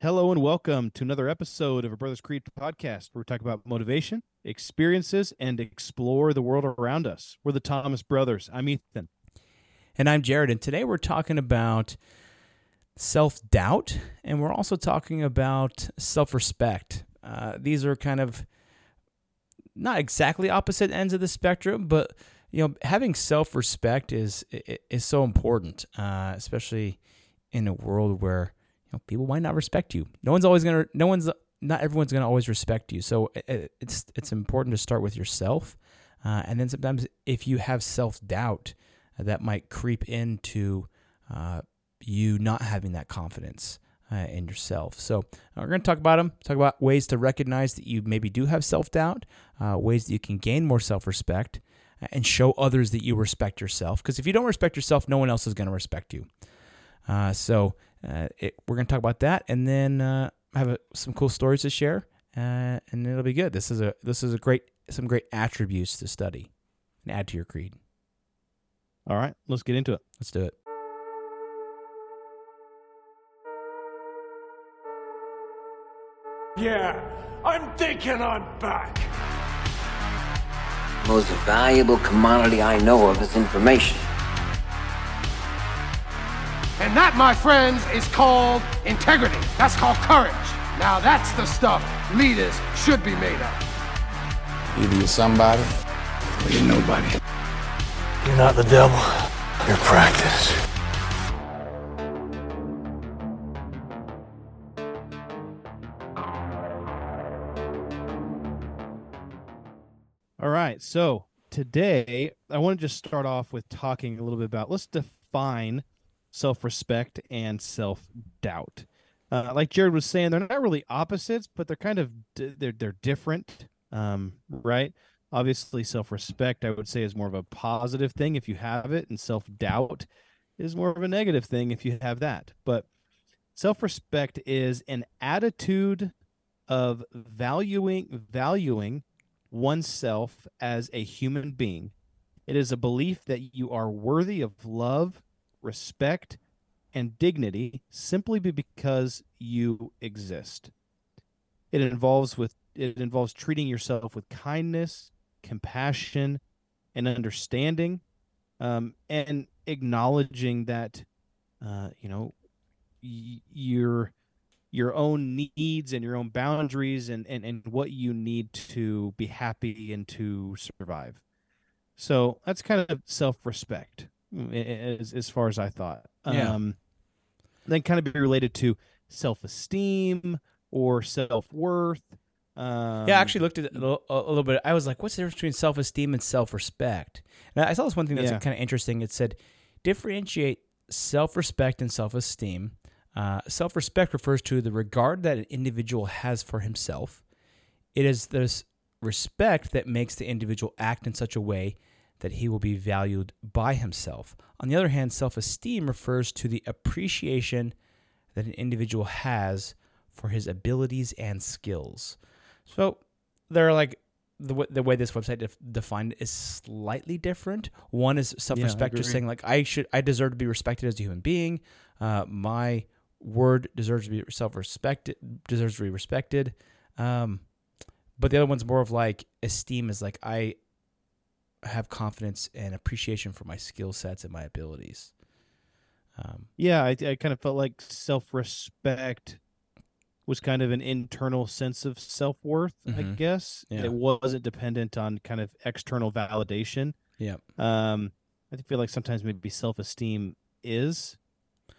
Hello and welcome to another episode of a Brothers Creed podcast where we talk about motivation, experiences, and explore the world around us. We're the Thomas Brothers. I'm Ethan. And I'm Jared. And today we're talking about self doubt and we're also talking about self respect. Uh, these are kind of not exactly opposite ends of the spectrum, but you know, having self respect is is so important, uh, especially in a world where know, people might not respect you. No one's always gonna. No one's. Not everyone's gonna always respect you. So it, it's it's important to start with yourself, uh, and then sometimes if you have self doubt, uh, that might creep into uh, you not having that confidence. Uh, in yourself. So, uh, we're going to talk about them, talk about ways to recognize that you maybe do have self doubt, uh, ways that you can gain more self respect, and show others that you respect yourself. Because if you don't respect yourself, no one else is going to respect you. Uh, so, uh, it, we're going to talk about that, and then uh, have a, some cool stories to share, uh, and it'll be good. This is a this is a great some great attributes to study and add to your creed. All right, let's get into it. Let's do it. Yeah, I'm thinking I'm back. most valuable commodity I know of is information. And that, my friends, is called integrity. That's called courage. Now, that's the stuff leaders should be made of. Either you're somebody or you're nobody. You're not the devil. You're practice. All right, so today I want to just start off with talking a little bit about let's define self respect and self doubt. Uh, like Jared was saying, they're not really opposites, but they're kind of they're they're different, um, right? Obviously, self respect I would say is more of a positive thing if you have it, and self doubt is more of a negative thing if you have that. But self respect is an attitude of valuing valuing oneself as a human being. It is a belief that you are worthy of love respect, and dignity simply because you exist. It involves with it involves treating yourself with kindness, compassion, and understanding, um, and acknowledging that uh, you know y- your your own needs and your own boundaries and, and, and what you need to be happy and to survive. So that's kind of self respect as, as far as I thought. Yeah. Um, then kind of be related to self esteem or self worth. Um, yeah, I actually looked at it a little, a little, bit. I was like, what's the difference between self esteem and self respect? And I saw this one thing that's Yeah. kind of interesting. It said, differentiate self respect and self esteem. Uh, self respect refers to the regard that an individual has for himself. It is this respect that makes the individual act in such a way that he will be valued by himself. On the other hand, self esteem refers to the appreciation that an individual has for his abilities and skills. So they're like the w- the way this website def- defined is slightly different. One is self respect, just saying like I should I deserve to be respected as a human being. Uh, my word deserves to be self respected, deserves to be respected. Um, but the other one's more of like esteem is like I have confidence and appreciation for my skill sets and my abilities. Um, yeah, I, I kind of felt like self respect was kind of an internal sense of self worth, I Mhm. guess. Yeah. It wasn't dependent on kind of external validation. yeah. Um, I feel like sometimes maybe self esteem is.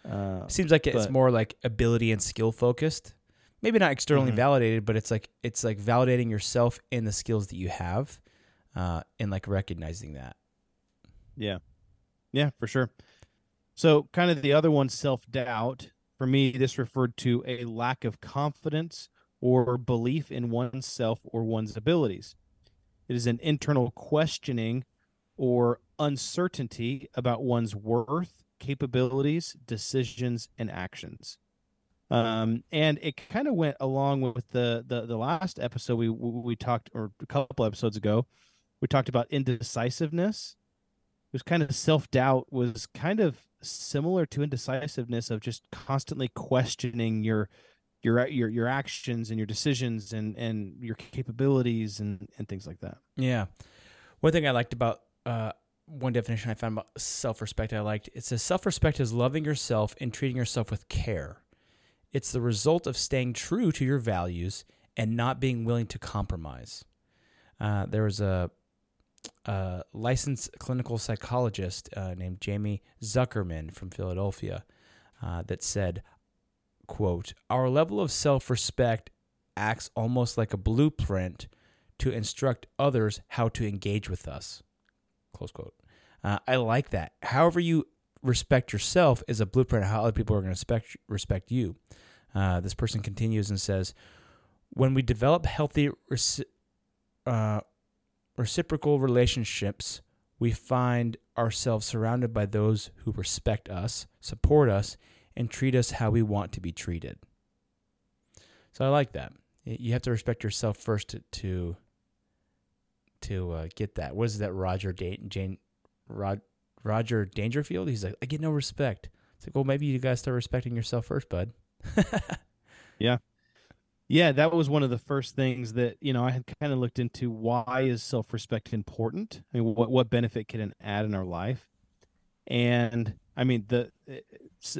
Uh, Seems like it's but- more like ability and skill focused. Maybe not externally Mhm. validated, but it's like it's like validating yourself in the skills that you have, uh, and like recognizing that. Yeah. Yeah, for sure. So, kind of the other one, self doubt. For me, this referred to a lack of confidence or belief in oneself or one's abilities. It is an internal questioning or uncertainty about one's worth, capabilities, decisions, and actions. Um, and it kind of went along with the, the the last episode we we talked or a couple episodes ago. We talked about indecisiveness it was kind of self doubt was kind of similar to indecisiveness of just constantly questioning your your your your actions and your decisions and and your capabilities and and things like that. Yeah. One thing I liked about uh, one definition I found about self respect I liked it says self respect is loving yourself and treating yourself with care. It's the result of staying true to your values and not being willing to compromise. Uh, there was a, a licensed clinical psychologist uh, named Jamie Zuckerman from Philadelphia uh, that said, quote, Our level of self respect acts almost like a blueprint to instruct others how to engage with us. Close quote. Uh, I like that. However, you respect yourself is a blueprint of how other people are going to respect respect you. Uh, this person continues and says, "When we develop healthy reci- uh, reciprocal relationships, we find ourselves surrounded by those who respect us, support us, and treat us how we want to be treated." So I like that. You have to respect yourself first to to, to uh, get that. What is that? Roger da- Jane, Rod, Roger Dangerfield. He's like, I get no respect. It's like, well, maybe you guys start respecting yourself first, bud. yeah. Yeah, that was one of the first things that, you know, I had kind of looked into why is self-respect important? I mean, what what benefit can it add in our life? And I mean, the eh,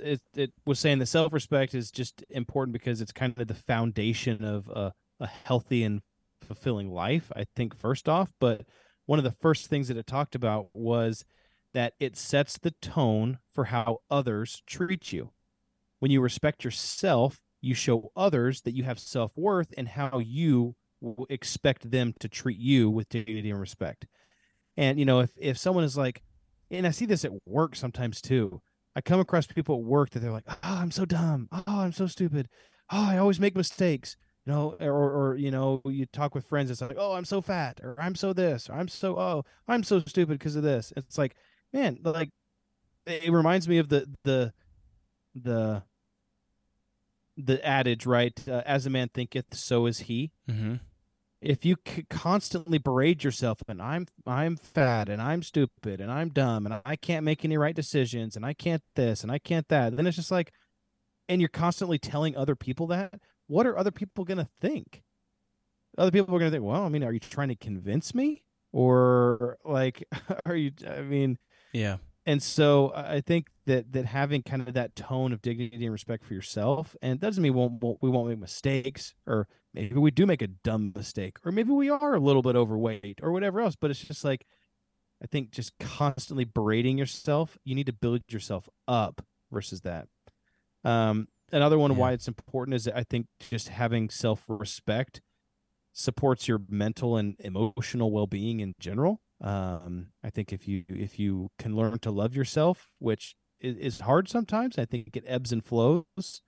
it, it was saying that self-respect is just important because it's kind of the foundation of a, a healthy and fulfilling life, I think first off, but one of the first things that it talked about was that it sets the tone for how others treat you. When you respect yourself, you show others that you have self worth and how you expect them to treat you with dignity and respect. And you know, if if someone is like, and I see this at work sometimes too. I come across people at work that they're like, "Oh, I'm so dumb. Oh, I'm so stupid. Oh, I always make mistakes." You know, or or you know, you talk with friends. It's like, "Oh, I'm so fat," or "I'm so this," or "I'm so oh, I'm so stupid because of this." It's like, man, like it reminds me of the the the the adage, right? Uh, As a man thinketh, so is he. Mm-hmm. If you c- constantly berate yourself and I'm I'm fat and I'm stupid and I'm dumb and I can't make any right decisions and I can't this and I can't that, then it's just like, and you're constantly telling other people that. What are other people gonna think? Other people are gonna think, well, I mean, are you trying to convince me, or like, are you? I mean, yeah and so I think that that having kind of that tone of dignity and respect for yourself, and it doesn't mean we won't, we won't make mistakes, or maybe we do make a dumb mistake, or maybe we are a little bit overweight, or whatever else. But it's just like, I think just constantly berating yourself, you need to build yourself up versus that. Um, another one Yeah. why it's important is that I think just having self respect supports your mental and emotional well being in general. Um, I think if you if you can learn to love yourself, which is, is hard sometimes, I think it ebbs and flows.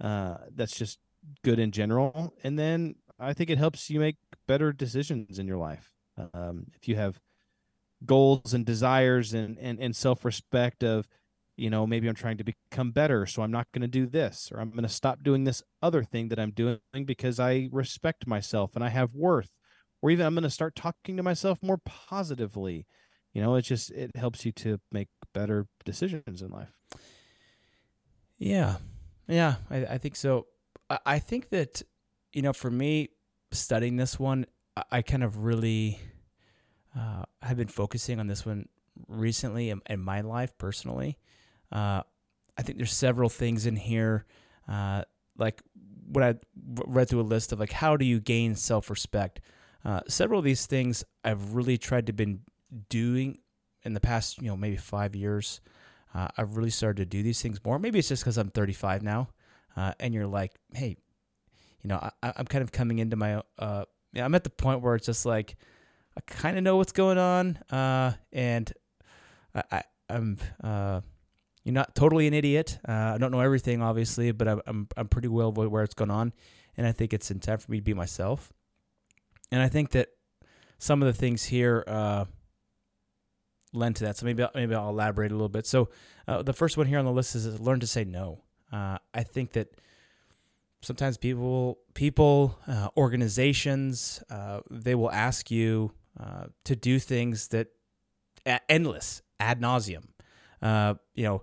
Uh, that's just good in general, and then I think it helps you make better decisions in your life. Um, if you have goals and desires and and, and self respect of you know maybe i'm trying to become better so i'm not going to do this or i'm going to stop doing this other thing that i'm doing because i respect myself and i have worth or even i'm going to start talking to myself more positively you know it just it helps you to make better decisions in life Yeah, yeah, I, I think so. I, I think that you know, for me, studying this one, I, I kind of really uh, have been focusing on this one recently in, in my life personally. Uh, I think there's several things in here, uh, like when I read through a list of like how do you gain self-respect. Uh, several of these things I've really tried to been doing in the past, you know, maybe five years. Uh, I've really started to do these things more. Maybe it's just because I'm 35 now, uh, and you're like, hey, you know, I, I'm kind of coming into my. Uh, I'm at the point where it's just like I kind of know what's going on, uh, and I, I, I'm. Uh, you're not totally an idiot. Uh, I don't know everything, obviously, but I'm, I'm I'm pretty well aware where it's going on, and I think it's in time for me to be myself. And I think that some of the things here uh, lend to that. So maybe I'll- maybe I'll elaborate a little bit. So uh, the first one here on the list is learn to say no. Uh, I think that sometimes people people uh, organizations uh, they will ask you uh, to do things that endless ad nauseum. Uh, you know,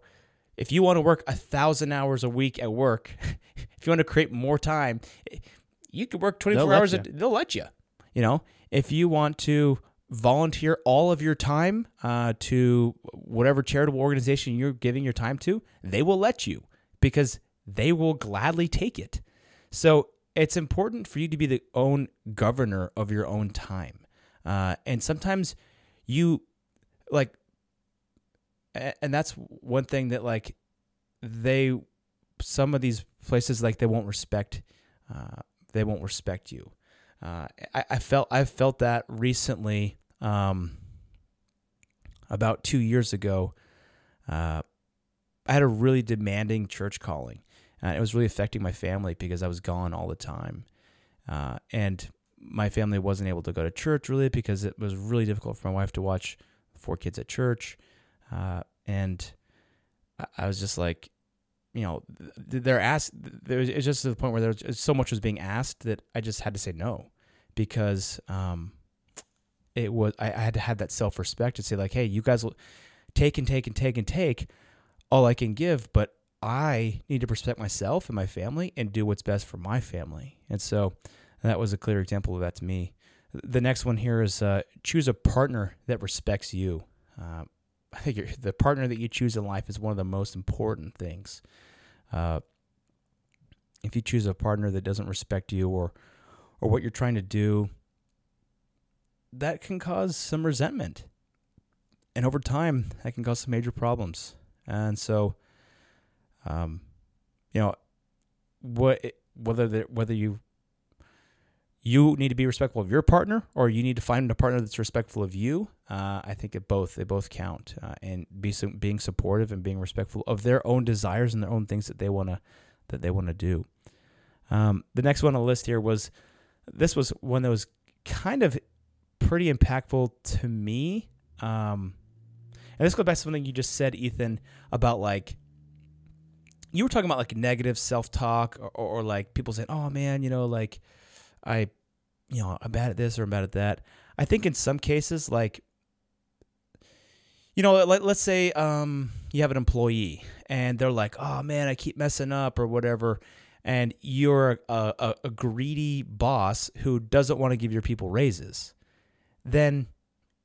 if you want to work a thousand hours a week at work, if if you want to create more time, you could work 24 They'll hours. A, they'll let you. You know, if you want to volunteer all of your time uh, to whatever charitable organization you're giving your time to, they will let you because they will gladly take it. So it's important for you to be the own governor of your own time. Uh, and sometimes you like, and that's one thing that like they, some of these places like they won't respect, uh, they won't respect you. Uh, I, I felt I felt that recently, um, about two years ago. Uh, I had a really demanding church calling. Uh, it was really affecting my family because I was gone all the time, uh, and my family wasn't able to go to church really because it was really difficult for my wife to watch four kids at church, uh, and I, I was just like, you know, they're asked. Was, it was just to the point where there was so much was being asked that I just had to say no because um, it was I, I had to have that self respect to say like, hey, you guys will take and take and take and take all I can give, but I need to respect myself and my family and do what's best for my family. And so that was a clear example of that to me. The next one here is uh, choose a partner that respects you. Uh, I think the partner that you choose in life is one of the most important things. Uh, if you choose a partner that doesn't respect you or or what you're trying to do, that can cause some resentment. And over time, that can cause some major problems. And so, um, you know, what whether the, whether you you need to be respectful of your partner or you need to find a partner that's respectful of you. Uh, I think it both they both count uh, and be some, being supportive and being respectful of their own desires and their own things that they wanna that they wanna do. Um, the next one on the list here was this was one that was kind of pretty impactful to me. Um, and this goes back to something you just said, Ethan, about like you were talking about like negative self talk or, or, or like people saying, "Oh man, you know, like I, you know, I'm bad at this or I'm bad at that." I think in some cases, like you know, let, let's say um, you have an employee and they're like, "Oh man, I keep messing up" or whatever, and you're a, a, a greedy boss who doesn't want to give your people raises, then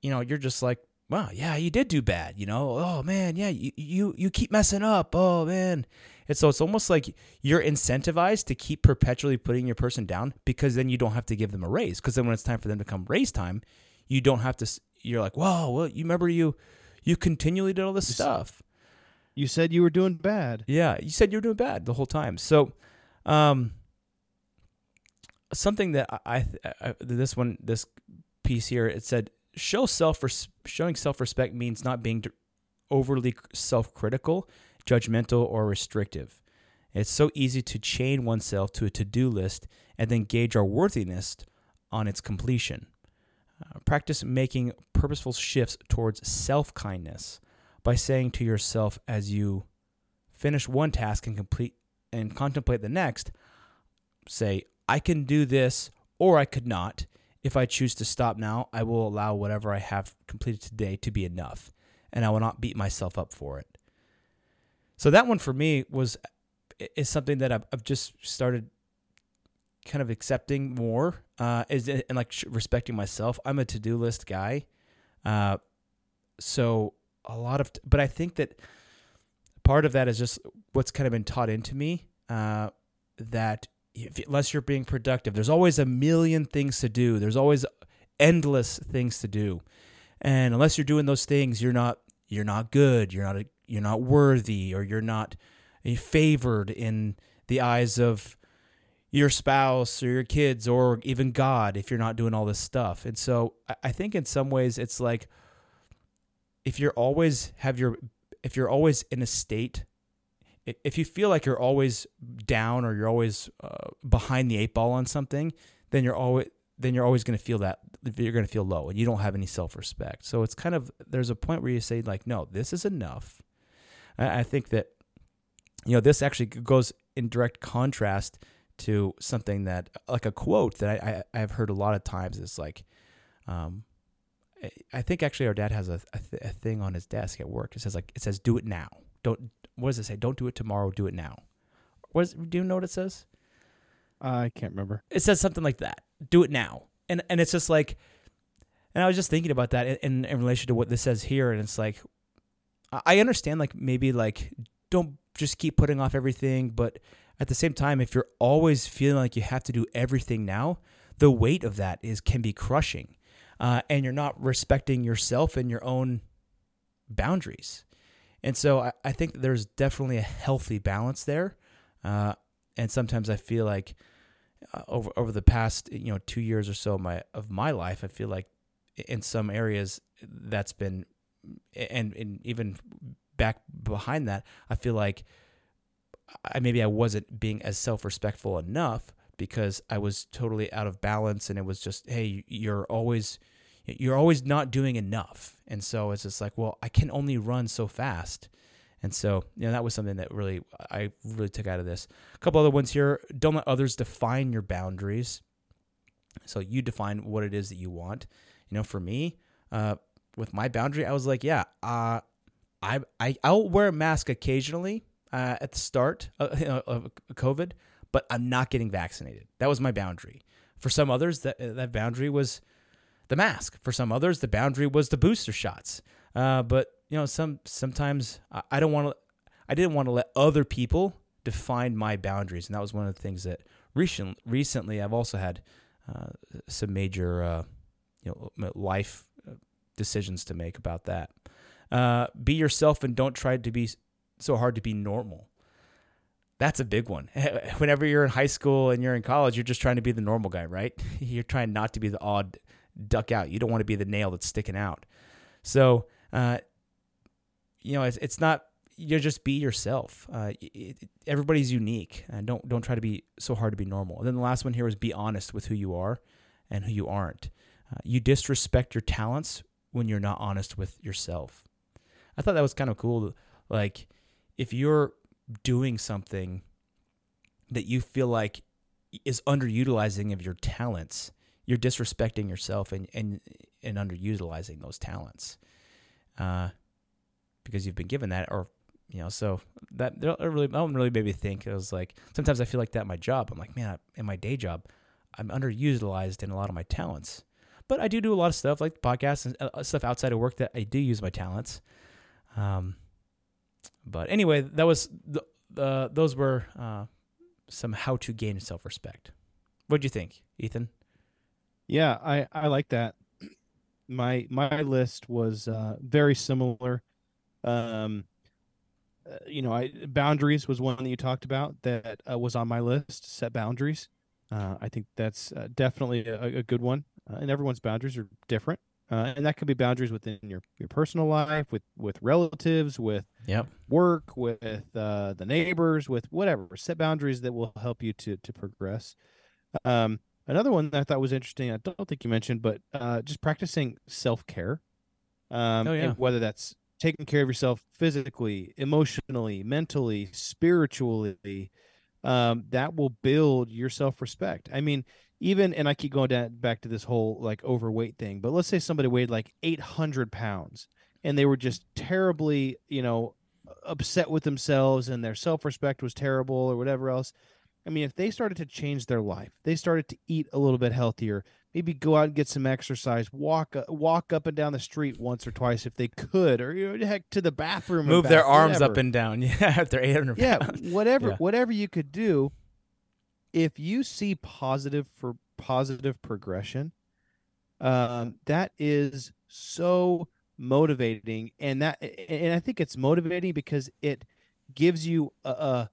you know you're just like, "Wow, yeah, you did do bad." You know, "Oh man, yeah, you you you keep messing up." Oh man, and so it's almost like you're incentivized to keep perpetually putting your person down because then you don't have to give them a raise. Because then when it's time for them to come raise time, you don't have to. You're like, "Whoa, well, you remember you you continually did all this stuff." You said you were doing bad. Yeah, you said you were doing bad the whole time. So, um, something that I, I, this one this piece here it said show self showing self respect means not being overly self critical, judgmental, or restrictive. It's so easy to chain oneself to a to do list and then gauge our worthiness on its completion. Uh, practice making purposeful shifts towards self kindness by saying to yourself as you finish one task and complete and contemplate the next, say, I can do this or I could not. If I choose to stop now, I will allow whatever I have completed today to be enough, and I will not beat myself up for it. So that one for me was is something that I've, I've just started kind of accepting more uh, is and like respecting myself. I'm a to do list guy, uh, so a lot of but I think that part of that is just what's kind of been taught into me uh, that if, unless you're being productive, there's always a million things to do. There's always endless things to do, and unless you're doing those things, you're not you're not good. You're not a, you're not worthy, or you're not favored in the eyes of your spouse or your kids or even God if you're not doing all this stuff. And so I think in some ways it's like if you're always have your if you're always in a state if you feel like you're always down or you're always uh, behind the eight ball on something then you're always then you're always going to feel that you're going to feel low and you don't have any self-respect. So it's kind of there's a point where you say like no this is enough. I, think that you know this actually goes in direct contrast to something that like a quote that I, I I've heard a lot of times is like um I- think actually our dad has a, a, th- a thing on his desk at work. It says like it says do it now. Don't what does it say? Don't do it tomorrow. Do it now. What is, do you know what it says? I can't remember. It says something like that. Do it now. And and it's just like and I was just thinking about that in, in, in relation to what this says here and it's like I- I understand like maybe like don't just keep putting off everything, but at the same time if you're always feeling like you have to do everything now, the weight of that is can be crushing. Uh, and you're not respecting yourself and your own boundaries. And so I, I think there's definitely a healthy balance there. Uh, and sometimes I feel like uh, over over the past you know two years or so of my of my life, I feel like in some areas that's been and, and even back behind that, I feel like I maybe I wasn't being as self respectful enough because I was totally out of balance and it was just hey you're always you're always not doing enough and so it's just like well I can only run so fast and so, you know, that was something that really I really took out of this. A couple other ones here. Don't let others define your boundaries. So you define what it is that you want. You know, for me, uh, with my boundary, I was like, yeah, uh, I I I'll wear a mask occasionally uh, at the start of, of COVID, but I'm not getting vaccinated. That was my boundary. For some others, that that boundary was the mask. For some others, the boundary was the booster shots. Uh, but you know, some sometimes I, I don't want to. I didn't want to let other people define my boundaries, and that was one of the things that recent recently I've also had uh, some major uh, you know life uh, decisions to make about that. Uh, be yourself and don't try to be so hard to be normal. That's a big one. Whenever you're in high school and you're in college, you're just trying to be the normal guy, right? You're trying not to be the odd duck out. You don't want to be the nail that's sticking out. So uh, you know, it's, it's not you just be yourself. Uh, it, it, everybody's unique, and don't don't try to be so hard to be normal. And then the last one here is be honest with who you are and who you aren't. Uh, you disrespect your talents when you're not honest with yourself. I thought that was kind of cool. Like, if you're doing something that you feel like is underutilizing of your talents, you're disrespecting yourself and and and underutilizing those talents. Uh, because you've been given that or you know so that really that really made me think. It was like sometimes i feel like that in my job. I'm like man in my day job i'm underutilized in a lot of my talents. But i do do a lot of stuff like podcasts and uh, stuff outside of work that i do use my talents. Um but anyway that was the, uh, those were uh, some how to gain self-respect. What do you think ethan yeah i i like that my my list was uh, very similar um, uh, you know, I boundaries was one that you talked about that uh, was on my list. Set boundaries. Uh, I think that's uh, definitely a, a, good one. Uh, and everyone's boundaries are different, uh, and that could be boundaries within your, your personal life, with with relatives, with yep. work, with the neighbors, with whatever. Set boundaries that will help you to to progress. Um, another one that I thought was interesting. I don't think you mentioned, but just practicing self care. Um, oh, yeah. whether that's taking care of yourself physically, emotionally, mentally, spiritually, um, that will build your self respect. I mean, even and I keep going down back to this whole like overweight thing, but let's say somebody weighed like 800 pounds and they were just terribly, you know, upset with themselves and their self respect was terrible or whatever else. I mean, if they started to change their life, they started to eat a little bit healthier, maybe go out and get some exercise, walk uh, walk up and down the street once or twice if they could, or you know, heck to the bathroom, move back, their arms whatever. up and down. Yeah, if they're eight hundred. Yeah, whatever, Yeah. whatever you could do. If you see positive for positive progression, um, that is so motivating, and that and I think it's motivating because it gives you a a,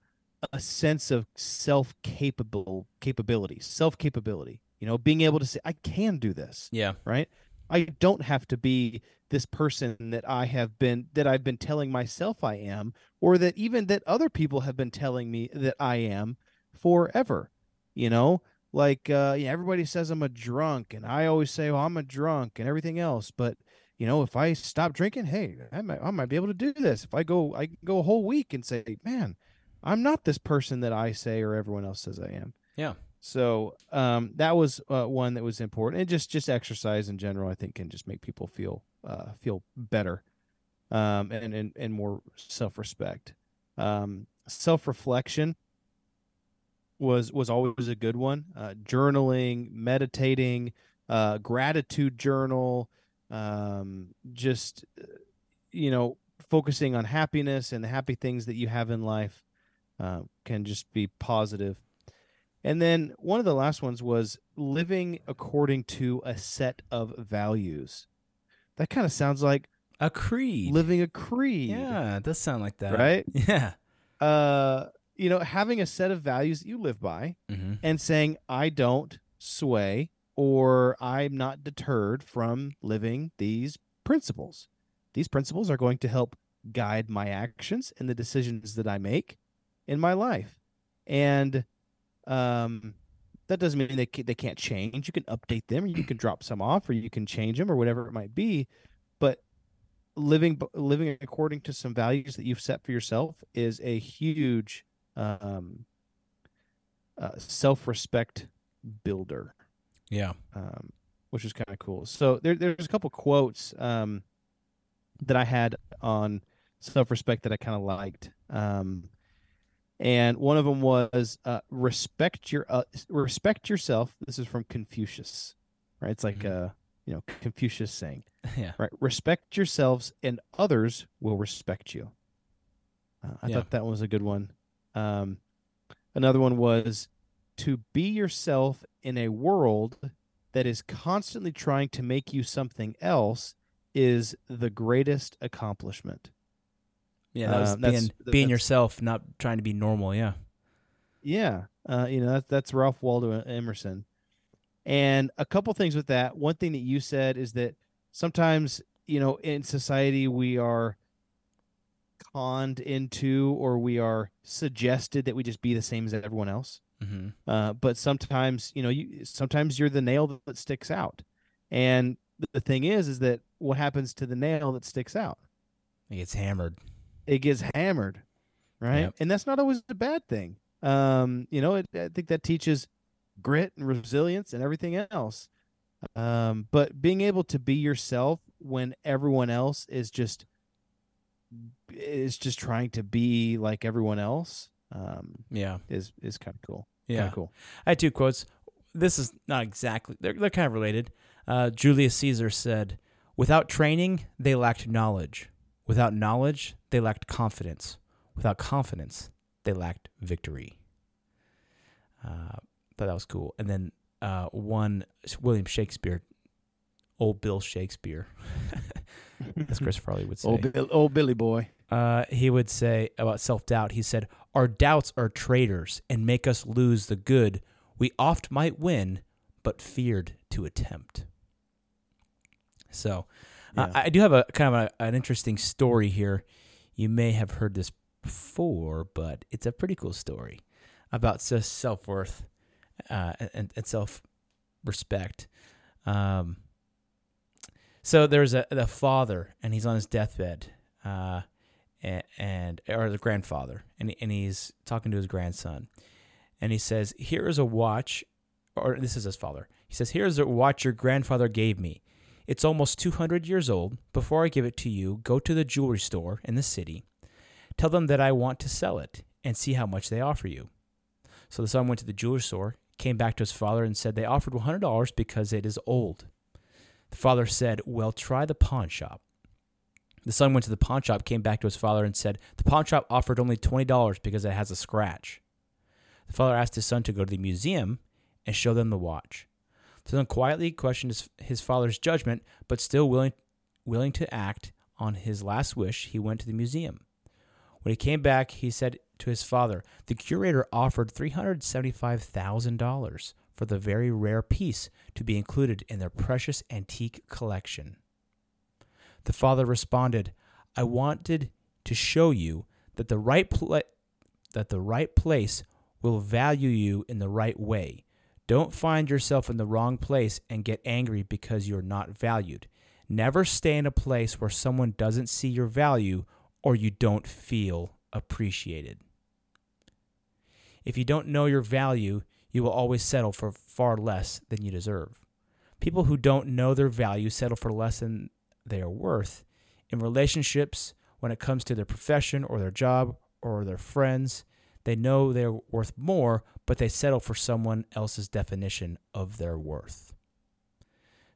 a sense of self capable capability, self capability. You know, being able to say, I can do this Yeah, right? I don't have to be this person that I have been that I've been telling myself I am or that even that other people have been telling me that I am forever. You know, like uh yeah, everybody says I'm a drunk and I always say, "Well, I'm a drunk" and everything else, but you know, if I stop drinking, hey, I might I might be able to do this. If I go I can go a whole week and say, "Man, I'm not this person that I say or everyone else says I am." yeah. So um, that was uh, one that was important, and just just exercise in general, I think, can just make people feel uh, feel better, um, and, and and more self respect, um, self reflection. was was always a good one. Uh, journaling, meditating, uh, gratitude journal, um, just uh, you know, focusing on happiness and the happy things that you have in life uh, can just be positive. And then one of the last ones was living according to a set of values. That kind of sounds like A creed. living a creed, Yeah, it does sound like that. right? Yeah. Uh, you know, having a set of values that you live by Mm-hmm. and saying, I don't sway or I'm not deterred from living these principles. These principles are going to help guide my actions and the decisions that I make in my life. And um, that doesn't mean they, ca- they can't change. You can update them, or you can drop some off, or you can change them, or whatever it might be. But living living according to some values that you've set for yourself is a huge um, uh, self respect builder, Yeah. um, which is kind of cool. So there, there's a couple quotes um, that I had on self respect that I kind of liked. Um, and one of them was uh, respect your uh, respect yourself. This is from Confucius, right? It's like Mhm. uh, you know Confucius saying, Yeah. right? Respect yourselves, and others will respect you. Uh, I Yeah. thought that was a good one. Um, another one was to be yourself in a world that is constantly trying to make you something else is the greatest accomplishment. Yeah. That was Um, that's- being th- being that's- yourself, not trying to be normal. Yeah. Yeah, uh, you know that's that's Ralph Waldo Emerson. And a couple things with that. One thing that you said is that sometimes you know in society we are conned into or we are suggested that we just be the same as everyone else. Mm-hmm. Uh, but sometimes you know you sometimes you're the nail that sticks out. And the thing is, is that what happens to the nail that sticks out? It gets hammered. It gets hammered, right? Yep. And that's not always a bad thing. Um, you know, it, I think that teaches grit and resilience and everything else. Um, but being able to be yourself when everyone else is just is just trying to be like everyone else um, Yeah. is is kind of cool. Yeah. Kinda cool. I had two quotes. This is not exactly, they're, they're kind of related. Uh, Julius Caesar said, Without training, they lacked knowledge. Without knowledge, they lacked confidence. Without confidence, they lacked victory. Uh, thought that was cool. And then uh, one, William Shakespeare, old Bill Shakespeare, as Chris Farley would say. Old, Bill, old Billy boy. Uh, he would say about self doubt, he said, Our doubts are traitors and make us lose the good we oft might win, but feared to attempt. So, uh, I do have a kind of a, an interesting story here. You may have heard this before, but it's a pretty cool story about self worth uh, and, and self respect. Um, so there's a the father, and he's on his deathbed, uh, and, and or the grandfather, and and he's talking to his grandson, and he says, "Here is a watch," or this is his father. He says, "Here is a watch your grandfather gave me. It's almost 200 years old. Before I give it to you, go to the jewelry store in the city. Tell them that I want to sell it, and see how much they offer you." So the son went to the jewelry store, came back to his father, and said they offered $100 because it is old. The father said, Well, try the pawn shop. The son went to the pawn shop, came back to his father, and said, The pawn shop offered only $20 because it has a scratch. The father asked his son to go to the museum and show them the watch. The son quietly questioned his, his father's judgment, but still willing, willing to act on his last wish, he went to the museum. When he came back, he said to his father, The curator offered $375,000 for the very rare piece to be included in their precious antique collection. The father responded, I wanted to show you that the right pla- that the right place will value you in the right way. Don't find yourself in the wrong place and get angry because you're not valued. Never stay in a place where someone doesn't see your value or you don't feel appreciated. If you don't know your value, you will always settle for far less than you deserve. People who don't know their value settle for less than they are worth. In relationships, when it comes to their profession or their job or their friends, They know they're worth more, but they settle for someone else's definition of their worth.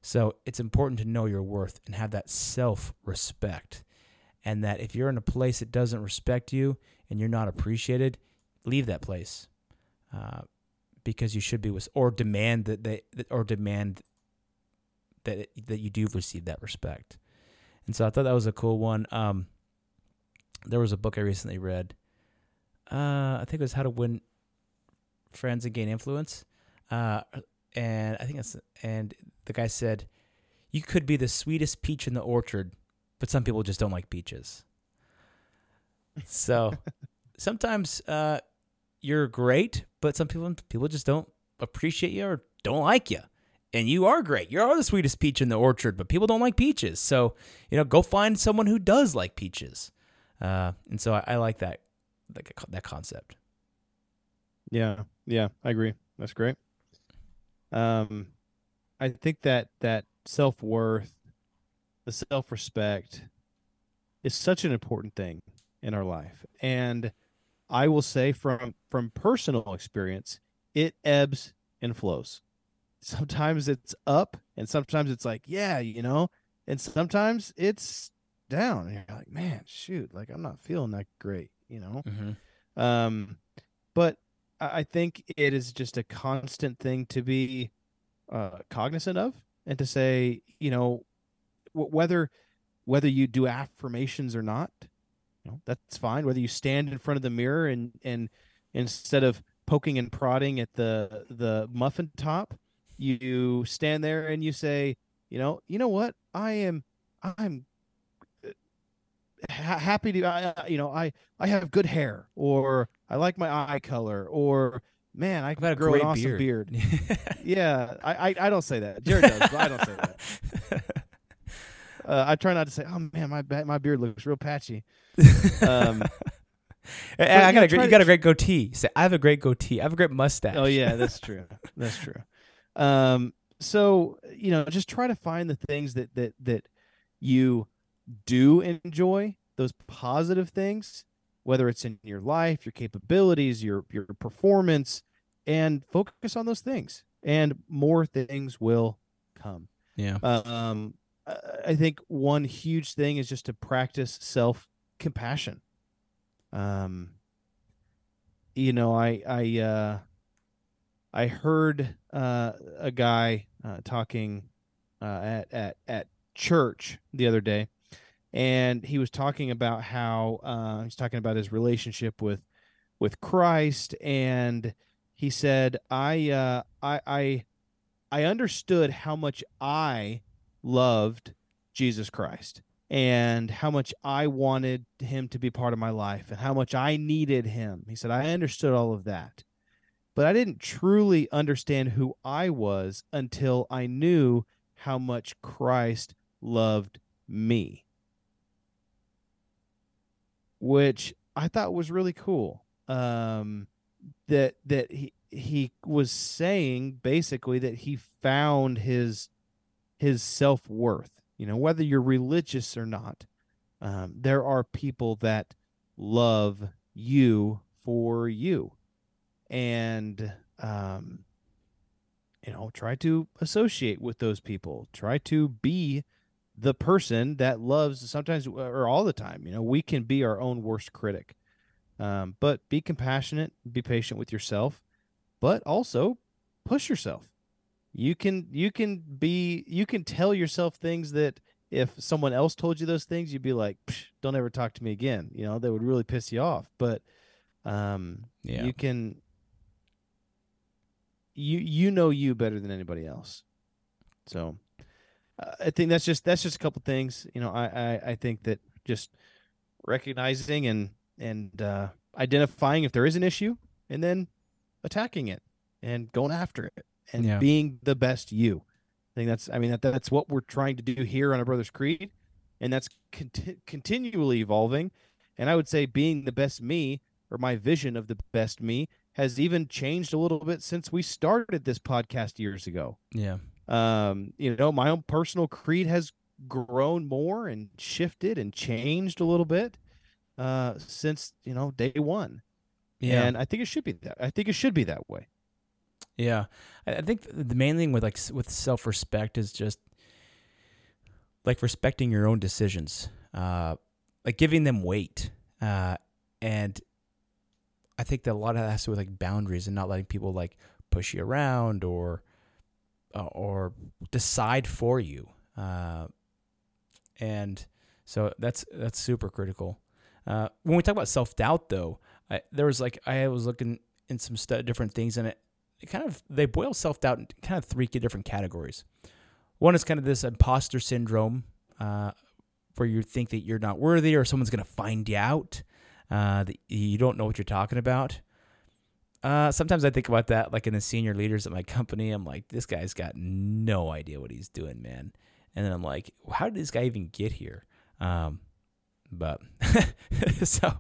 So it's important to know your worth and have that self respect. And that if you're in a place that doesn't respect you and you're not appreciated, leave that place. Uh, because you should be with, or demand that they, or demand that it, that you do receive that respect. And so I thought that was a cool one. Um, there was a book I recently read. Uh, I think it was How to Win Friends and Gain Influence. Uh, and I think it's and the guy said, "You could be the sweetest peach in the orchard, but some people just don't like peaches." So sometimes uh, you're great, but some people people just don't appreciate you or don't like you. And you are great. You are the sweetest peach in the orchard, but people don't like peaches. So you know, go find someone who does like peaches. Uh, and so I, I like that like that concept. Yeah, yeah, I agree. That's great. Um, I think that that self worth, the self respect, is such an important thing in our life, and I will say from from personal experience, it ebbs and flows. Sometimes it's up, and sometimes it's like, yeah, you know, and sometimes it's down, and you're like, man, shoot, like I'm not feeling that great, you know. Mm-hmm. Um, but I think it is just a constant thing to be uh, cognizant of and to say, you know, w- whether whether you do affirmations or not, you know, that's fine. Whether you stand in front of the mirror and and instead of poking and prodding at the the muffin top, you stand there and you say, you know, you know what? I am I'm ha- happy to uh, you know I I have good hair or I like my eye color or man I got a grow great an awesome beard. beard. yeah, I, I I don't say that. Jared does, but I don't say that. Uh, I try not to say, "Oh man, my my beard looks real patchy." Um, I got a great, you to- got a great goatee. Say, I have a great goatee. I have a great mustache. oh yeah, that's true. That's true. Um, so you know, just try to find the things that that that you do enjoy, those positive things, whether it's in your life, your capabilities, your your performance, and focus on those things, and more things will come. yeah. Um, I- I think one huge thing is just to practice self compassion. Um, you know, I I uh, I heard uh, a guy uh, talking uh, at at at church the other day, and he was talking about how uh, he's talking about his relationship with with Christ, and he said, "I uh, I I I understood how much I loved Jesus Christ." And how much I wanted him to be part of my life, and how much I needed him. He said, I understood all of that but I didn't truly understand who I was until I knew how much Christ loved me. Which I thought was really cool. Um, that that he he was saying basically that he found his his self worth. You know, whether you're religious or not, um, there are people that love you for you and um, you know try to associate with those people try to be the person that loves sometimes or all the time you know we can be our own worst critic. Um, but be compassionate be patient with yourself but also push yourself. You can you can be you can tell yourself things that if someone else told you those things you'd be like "Psh, don't ever talk to me again you know that would really piss you off. But um Yeah. you can you you know you better than anybody else. So uh, i think that's just that's just a couple things you know i i, I think that just recognizing and and uh identifying if there is an issue and then attacking it and going after it and Yeah. being the best you i think that's i mean that that's what we're trying to do here on our brothers creed and that's conti- continually evolving and i would say being the best me or my vision of the best me has even changed a little bit since we started this podcast years ago. Yeah. Um, you know, my own personal creed has grown more and shifted and changed a little bit uh, since you know day one. Yeah. And I think it should be that. I think it should be that way. Yeah, I think the main thing with like with self respect is just like respecting your own decisions, uh, like giving them weight, uh, and I think that a lot of that has to do with like boundaries and not letting people like push you around or uh, or decide for you, uh, and so that's that's super critical. Uh, when we talk about self doubt, though, I, there was like I was looking in some stu- different things, and it, it kind of they boil self doubt in kind of three different categories. One is kind of this imposter syndrome, uh, where you think that you're not worthy or someone's going to find you out, uh, that you don't know what you're talking about. Uh, sometimes I think about that, like in the senior leaders at my company. I'm like, this guy's got no idea what he's doing, man. And then I'm like, how did this guy even get here? Um, but so,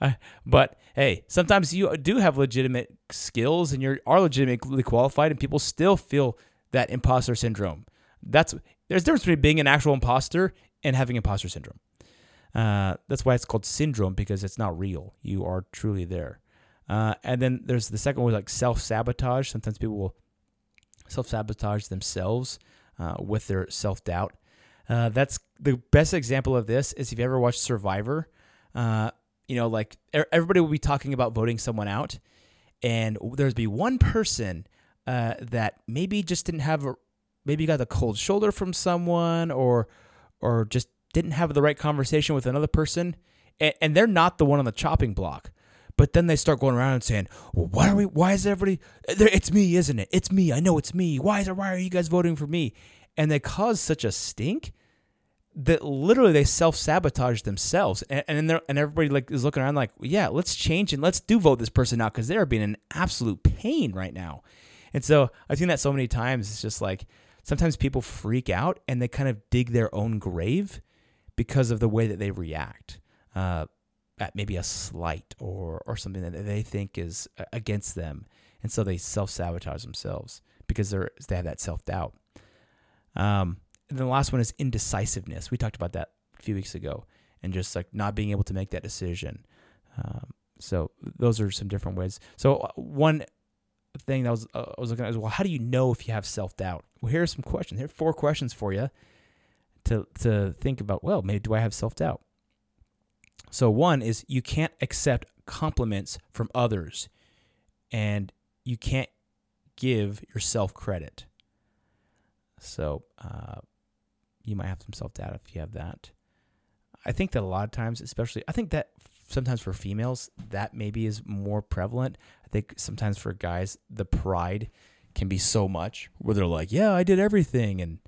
uh, but hey, sometimes you do have legitimate skills and you are legitimately qualified, and people still feel that imposter syndrome. That's there's a difference between being an actual imposter and having imposter syndrome. Uh, that's why it's called syndrome because it's not real. You are truly there. Uh, and then there's the second one, like self sabotage. Sometimes people will self sabotage themselves uh, with their self doubt. Uh, that's the best example of this is if you ever watched Survivor. Uh, you know, like everybody will be talking about voting someone out, and there's be one person uh, that maybe just didn't have a maybe got the cold shoulder from someone or or just didn't have the right conversation with another person, and, and they're not the one on the chopping block. But then they start going around and saying, well, "Why are we? Why is everybody? It's me, isn't it? It's me. I know it's me. Why is it? Why are you guys voting for me?" And they cause such a stink that literally they self sabotage themselves, and and, and everybody like is looking around like, "Yeah, let's change and let's do vote this person out because they are being an absolute pain right now." And so I've seen that so many times. It's just like sometimes people freak out and they kind of dig their own grave because of the way that they react. Uh, at maybe a slight or or something that they think is against them, and so they self sabotage themselves because they're they have that self doubt. Um, and the last one is indecisiveness. We talked about that a few weeks ago, and just like not being able to make that decision. Um, so those are some different ways. So uh, one thing that was uh, I was looking at is well, how do you know if you have self doubt? Well, here are some questions. Here are four questions for you to to think about. Well, maybe do I have self doubt? So one is you can't accept compliments from others, and you can't give yourself credit. So uh, you might have some self doubt if you have that. I think that a lot of times, especially, I think that sometimes for females, that maybe is more prevalent. I think sometimes for guys, the pride can be so much where they're like, "Yeah, I did everything," and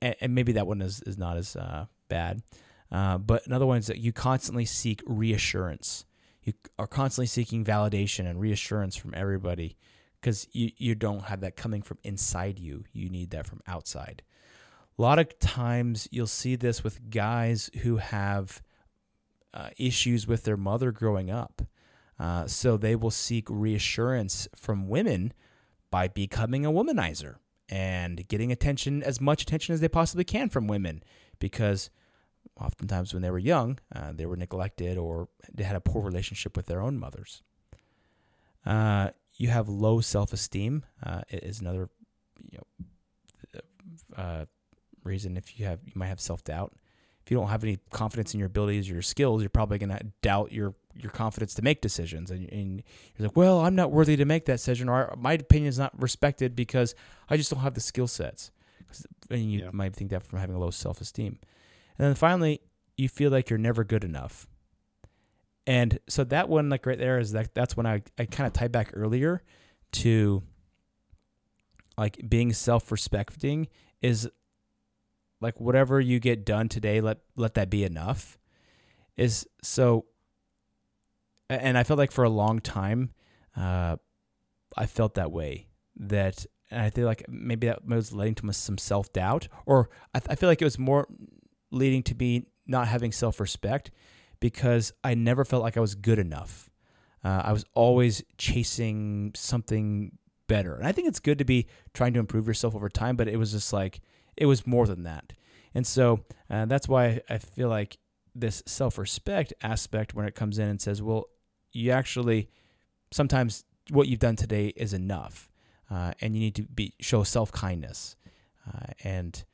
and, and maybe that one is is not as uh, bad. Uh, but another one is that you constantly seek reassurance. You are constantly seeking validation and reassurance from everybody because you, you don't have that coming from inside you. You need that from outside. A lot of times you'll see this with guys who have uh, issues with their mother growing up. Uh, so they will seek reassurance from women by becoming a womanizer and getting attention, as much attention as they possibly can from women because oftentimes when they were young, uh, they were neglected or they had a poor relationship with their own mothers. Uh, you have low self esteem uh, is another you know, uh, reason. If you have, you might have self doubt. If you don't have any confidence in your abilities or your skills, you're probably going to doubt your your confidence to make decisions. And, and, you're like, well, I'm not worthy to make that decision, or my opinion is not respected because I just don't have the skill sets. And you Yeah. might think that from having a low self esteem. And then finally, you feel like you're never good enough. And so that one, like right there, is that that's when I, I kind of tie back earlier to like being self respecting is like whatever you get done today, let let that be enough. Is so and I felt like for a long time, uh, I felt that way. That and I feel like maybe that was leading to some self doubt, or I, I feel like it was more leading to me not having self respect because I never felt like I was good enough. Uh, I was always chasing something better, and I think it's good to be trying to improve yourself over time. But it was just like it was more than that, and so uh, that's why I feel like this self respect aspect when it comes in and says, well, you actually sometimes what you've done today is enough, uh, and you need to be show self kindness, uh, and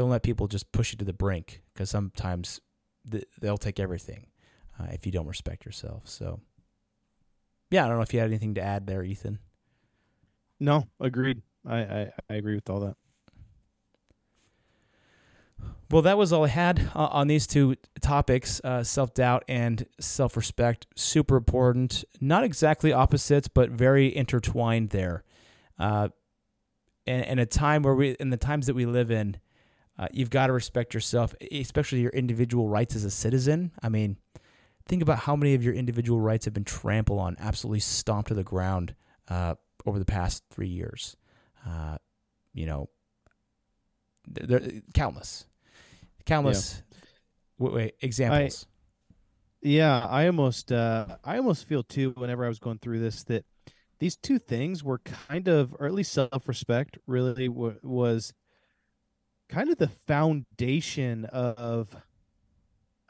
don't let people just push you to the brink because sometimes th- they'll take everything uh, if you don't respect yourself. So, yeah, I don't know if you had anything to add there, Ethan. No, agreed. I, I, I agree with all that. Well, that was all I had uh, on these two topics uh, self doubt and self respect. Super important. Not exactly opposites, but very intertwined there. Uh, and, and a time where we, in the times that we live in, uh, you've got to respect yourself, especially your individual rights as a citizen. I mean, think about how many of your individual rights have been trampled on, absolutely stomped to the ground uh, over the past three years. Uh, you know, they're, they're countless countless wait, wait, examples. I, yeah, I almost uh, I almost feel too whenever I was going through this that these two things were kind of, or at least self-respect, really w- was kind of the foundation of.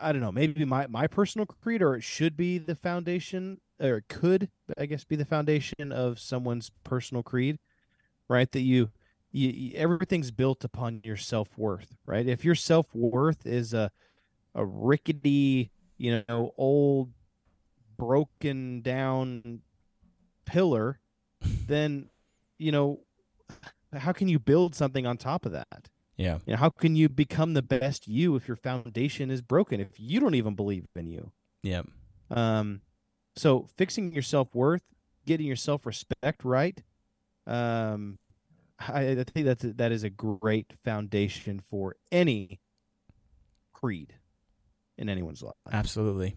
I don't know, maybe my, my personal creed, or it should be the foundation, or it could, I guess, be the foundation of someone's personal creed, right? That you you, everything's built upon your self worth, right? If your self worth is a a rickety, you know, old, broken down pillar, then you know, how can you build something on top of that? Yeah. You know, how can you become the best you if your foundation is broken? If you don't even believe in you. Yeah. Um, so fixing your self worth, getting your self respect right, um, I, I think that's a, that is a great foundation for any creed in anyone's life. Absolutely.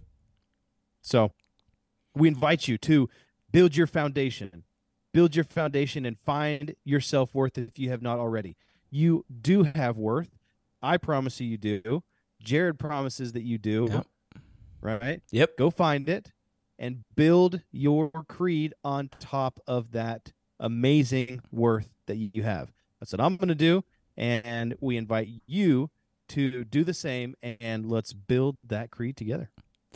So, we invite you to build your foundation. Build your foundation and find your self worth if you have not already. You do have worth. I promise you, you do. Jared promises that you do. Yep. Right? Yep. Go find it and build your creed on top of that amazing worth that you have. That's what I'm going to do. And we invite you to do the same and let's build that creed together.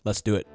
Let's do it.